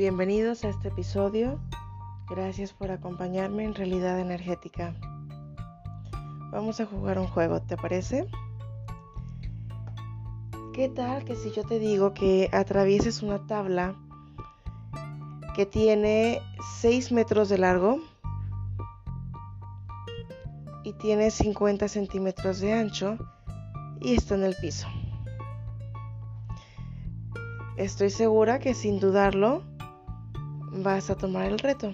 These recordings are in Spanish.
Bienvenidos a este episodio. Gracias por acompañarme en Realidad Energética. Vamos a jugar un juego, ¿te parece? ¿Qué tal que si yo te digo que atravieses una tabla que tiene 6 metros de largo y tiene 50 centímetros de ancho y está en el piso? Estoy segura que sin dudarlo vas a tomar el reto.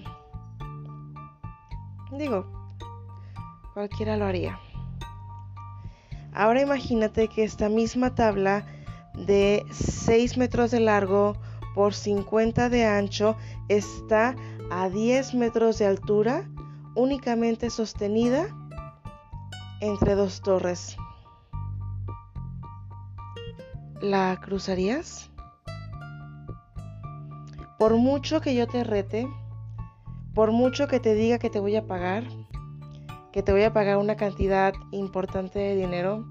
Digo, cualquiera lo haría. Ahora imagínate que esta misma tabla de 6 metros de largo por 50 de ancho está a 10 metros de altura únicamente sostenida entre dos torres. ¿La cruzarías? Por mucho que yo te rete, por mucho que te diga que te voy a pagar, que te voy a pagar una cantidad importante de dinero,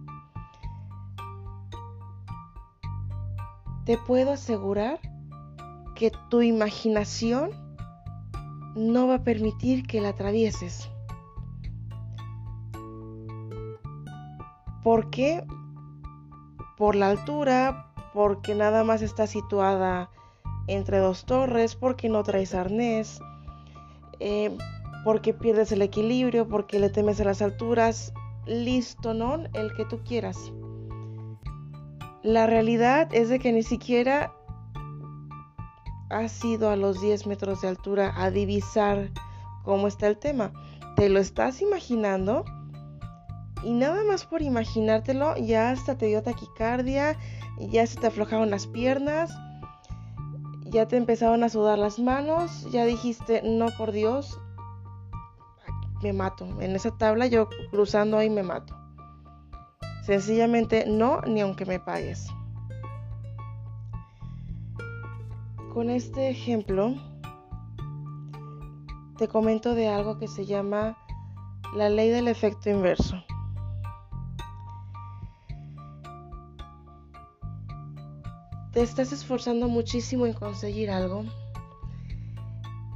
te puedo asegurar que tu imaginación no va a permitir que la atravieses. ¿Por qué? Por la altura, porque nada más está situada entre dos torres, porque no traes arnés, eh, porque pierdes el equilibrio, porque le temes a las alturas, listo, ¿no? El que tú quieras. La realidad es de que ni siquiera has ido a los 10 metros de altura a divisar cómo está el tema. Te lo estás imaginando y nada más por imaginártelo ya hasta te dio taquicardia, ya se te aflojaron las piernas ya te empezaron a sudar las manos, ya dijiste, no por Dios, me mato. En esa tabla yo cruzando ahí me mato. Sencillamente no, ni aunque me pagues. Con este ejemplo, te comento de algo que se llama la ley del efecto inverso. Te estás esforzando muchísimo en conseguir algo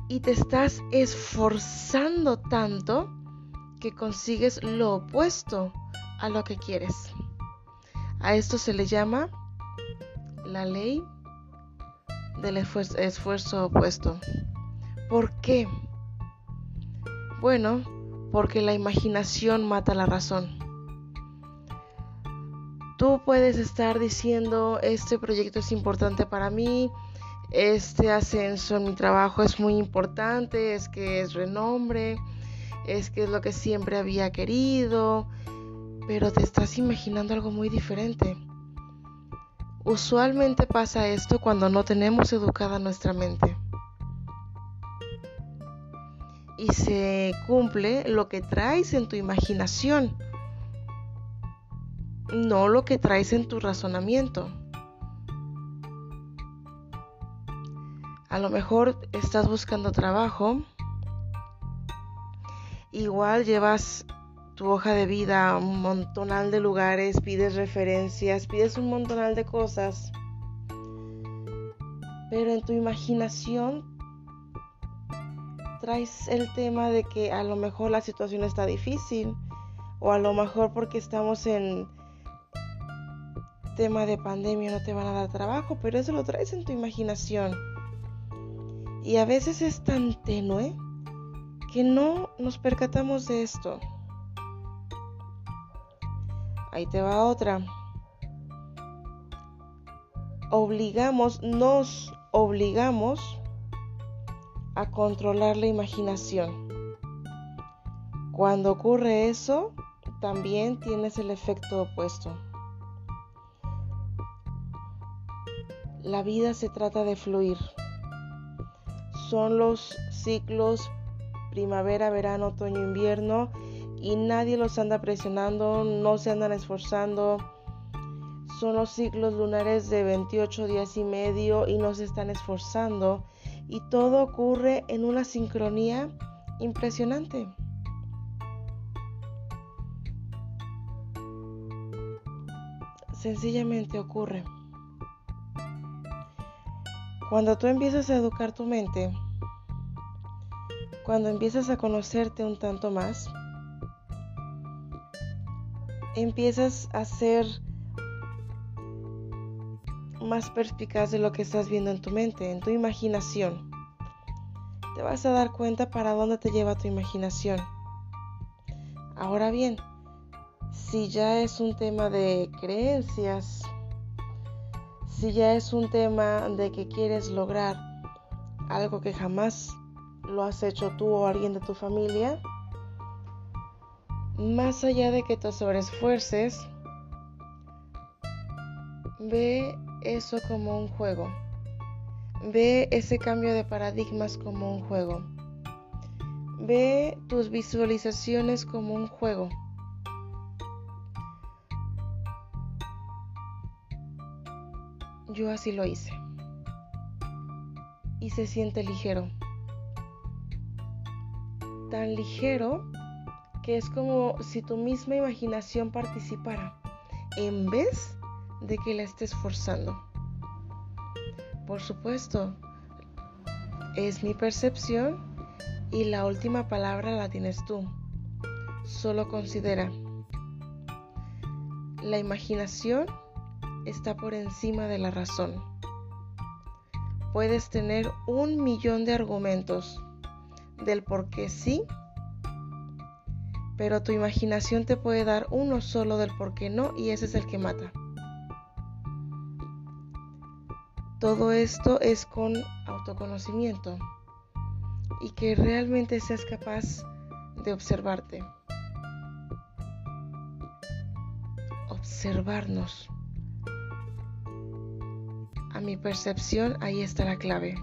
y te estás esforzando tanto que consigues lo opuesto a lo que quieres. A esto se le llama la ley del esfuerzo, opuesto. ¿Por qué? Bueno, porque la imaginación mata la razón. Tú puedes estar diciendo, este proyecto es importante para mí, este ascenso en mi trabajo es muy importante, es que es renombre, es que es lo que siempre había querido, pero te estás imaginando algo muy diferente. Usualmente pasa esto cuando no tenemos educada nuestra mente. Y se cumple lo que traes en tu imaginación no lo que traes en tu razonamiento. A lo mejor estás buscando trabajo, igual llevas tu hoja de vida a un montonal de lugares, pides referencias, pides un montonal de cosas, pero en tu imaginación traes el tema de que a lo mejor la situación está difícil o a lo mejor porque estamos en tema de pandemia no te van a dar trabajo, pero eso lo traes en tu imaginación. Y a veces es tan tenue que no nos percatamos de esto. Ahí te va otra. Obligamos, nos obligamos a controlar la imaginación. Cuando ocurre eso, también tienes el efecto opuesto. La vida se trata de fluir. Son los ciclos primavera, verano, otoño, invierno y nadie los anda presionando, no se andan esforzando. Son los ciclos lunares de 28 días y medio y no se están esforzando y todo ocurre en una sincronía impresionante. Sencillamente ocurre. Cuando tú empiezas a educar tu mente, cuando empiezas a conocerte un tanto más, empiezas a ser más perspicaz de lo que estás viendo en tu mente, en tu imaginación. Te vas a dar cuenta para dónde te lleva tu imaginación. Ahora bien, si ya es un tema de creencias, si ya es un tema de que quieres lograr algo que jamás lo has hecho tú o alguien de tu familia, más allá de que te sobreesfuerces, ve eso como un juego. Ve ese cambio de paradigmas como un juego. Ve tus visualizaciones como un juego. Yo así lo hice. Y se siente ligero. Tan ligero que es como si tu misma imaginación participara en vez de que la estés forzando. Por supuesto, es mi percepción y la última palabra la tienes tú. Solo considera. La imaginación está por encima de la razón. Puedes tener un millón de argumentos del por qué sí, pero tu imaginación te puede dar uno solo del por qué no y ese es el que mata. Todo esto es con autoconocimiento y que realmente seas capaz de observarte. Observarnos. A mi percepción, ahí está la clave.